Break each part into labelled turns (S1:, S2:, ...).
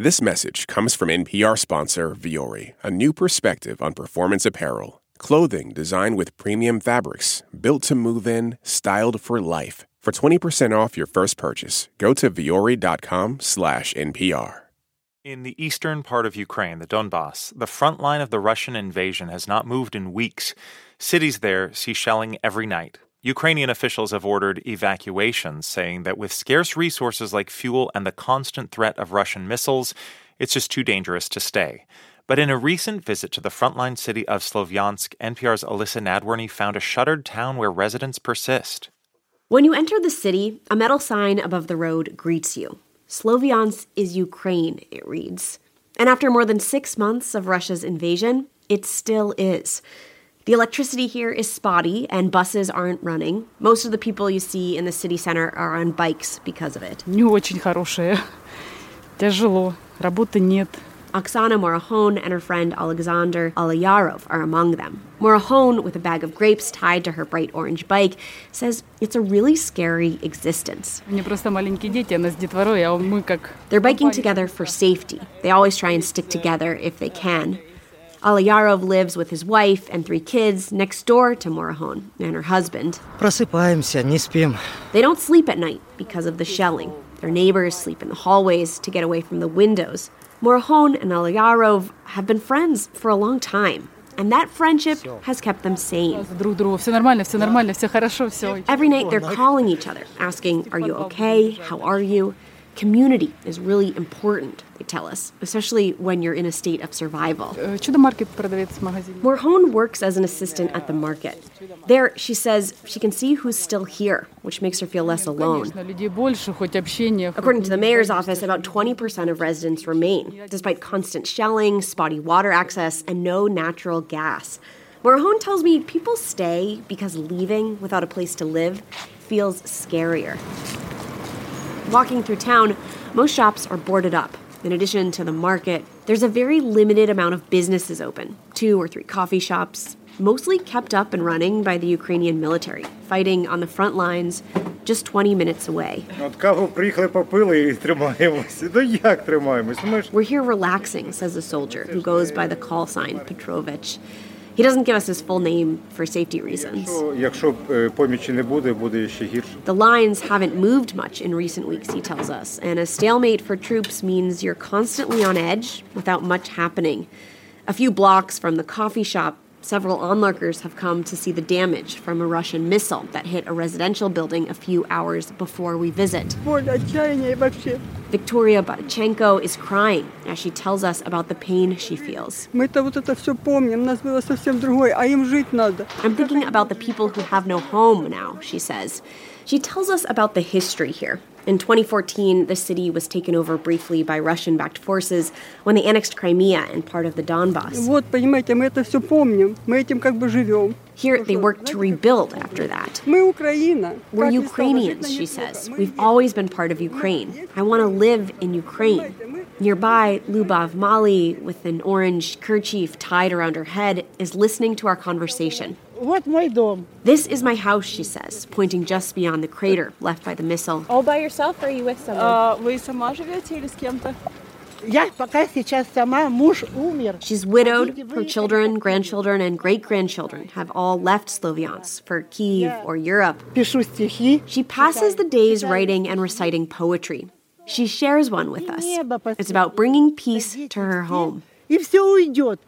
S1: This message comes from NPR sponsor Vuori, a new perspective on performance apparel. Clothing designed with premium fabrics, built to move in, styled for life. For 20% off your first purchase, go to vuori.com slash NPR.
S2: In the eastern part of Ukraine, the Donbas, the front line of the Russian invasion has not moved in weeks. Cities there see shelling every night. Ukrainian officials have ordered evacuations, saying that with scarce resources like fuel and the constant threat of Russian missiles, it's just too dangerous to stay. But in a recent visit to the frontline city of Slovyansk, NPR's Elissa Nadworny found a shuttered town where residents persist.
S3: When you enter the city, a metal sign above the road greets you. Slovyansk is Ukraine, it reads. And after more than six months of Russia's invasion, it still is. The electricity here is spotty and buses aren't running. Most of the people you see in the city center are on bikes because of it.
S4: Не очень хорошее. Тяжело. Работы нет.
S3: Oksana Morahon and her friend Alexander Alayarov are among them. Morahon, with a bag of grapes tied to her bright orange bike, says it's a really scary existence.
S4: У меня просто маленькие дети, она с детворой, а мы как...
S3: They're biking together for safety. They always try and stick together if they can. Alayarov lives with his wife and three kids next door to Morahon and her husband.
S5: Просыпаемся, не спим.
S3: They don't sleep at night because of the shelling. Their neighbors sleep in the hallways to get away from the windows. Morahon and Alayarov have been friends for a long time, and that friendship has kept them sane.
S4: Друг другу, все нормально, все нормально, все хорошо, все.
S3: Every night they're calling each other, asking, Are you okay? How are you? Community is really important, they tell us, especially when you're in a state of survival. Morhone works as an assistant at the market. There, she says, she can see who's still here, which makes her feel less alone. According to the mayor's office, about 20% of residents remain, despite constant shelling, spotty water access, and no natural gas. Morhone tells me people stay because leaving without a place to live feels scarier walking through town, most shops are boarded up. In addition to the market, there's a very limited amount of businesses open two or three coffee shops, mostly kept up and running by the Ukrainian military, fighting on the front lines just 20 minutes away. We're here relaxing, says a soldier who goes by the call sign Petrovich. He doesn't give us his full name for safety reasons.
S6: що, якщо е, помічі не буде, буде ще гірше.
S3: The lines haven't moved much in recent weeks, he tells us, and a stalemate for troops means you're constantly on edge without much happening. A few blocks from the coffee shop, Several onlookers have come to see the damage from a Russian missile that hit a residential building a few hours before we visit. Victoria Batchenko is crying as she tells us about the pain she feels. I'm thinking about the people who have no home now, she says. She tells us about the history here in 2014, the city was taken over briefly by Russian backed forces when they annexed Crimea and part of the
S7: Donbas.
S3: Here, they worked to rebuild after that. We're Ukrainians, she says. We've always been part of Ukraine. I want to live in Ukraine. Nearby, Lubov Mali, with an orange kerchief tied around her head, is listening to our conversation.
S8: What my dome?
S3: This is my house, she says, pointing just beyond the crater left by the missile.
S9: All by yourself, or are you with someone?
S4: Uh, вы сама живете или?
S8: Я пока сейчас сама, муж умер.
S3: She's widowed. Her children, grandchildren, and great-grandchildren have all left Slovyansk for Kiev or Europe.
S8: Стихи.
S3: She passes the days writing and reciting poetry. She shares one with us. It's about bringing peace to her home.
S8: И все уйдет.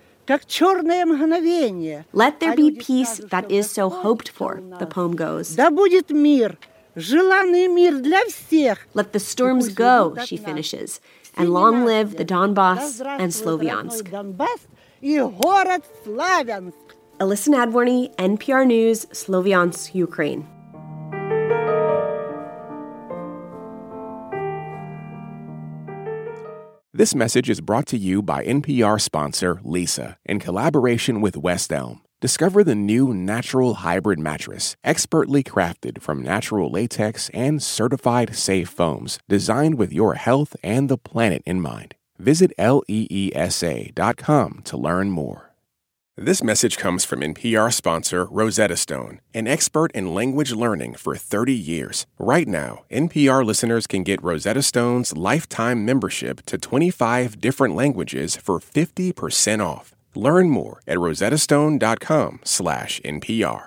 S3: Let there be peace that is so hoped for, the poem goes. Let the storms go, she finishes, and long live the Donbas and Slovyansk. Elissa Nadworny, NPR News, Slovyansk, Ukraine.
S1: This message is brought to you by NPR sponsor Leesa in collaboration with West Elm. Discover the new natural hybrid mattress, expertly crafted from natural latex and certified safe foams, designed with your health and the planet in mind. Visit leesa.com to learn more. This message comes from NPR sponsor Rosetta Stone, an expert in language learning for 30 years. Right now, NPR listeners can get Rosetta Stone's lifetime membership to 25 different languages for 50% off. Learn more at rosettastone.com/npr.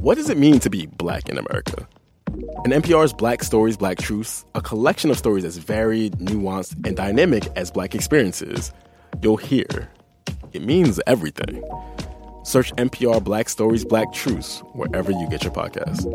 S9: What does it mean to be black in America? In NPR's Black Stories, Black Truths, a collection of stories as varied, nuanced, and dynamic as black experiences – you'll hear. It means everything. Search NPR Black Stories, Black Truths wherever you get your podcasts.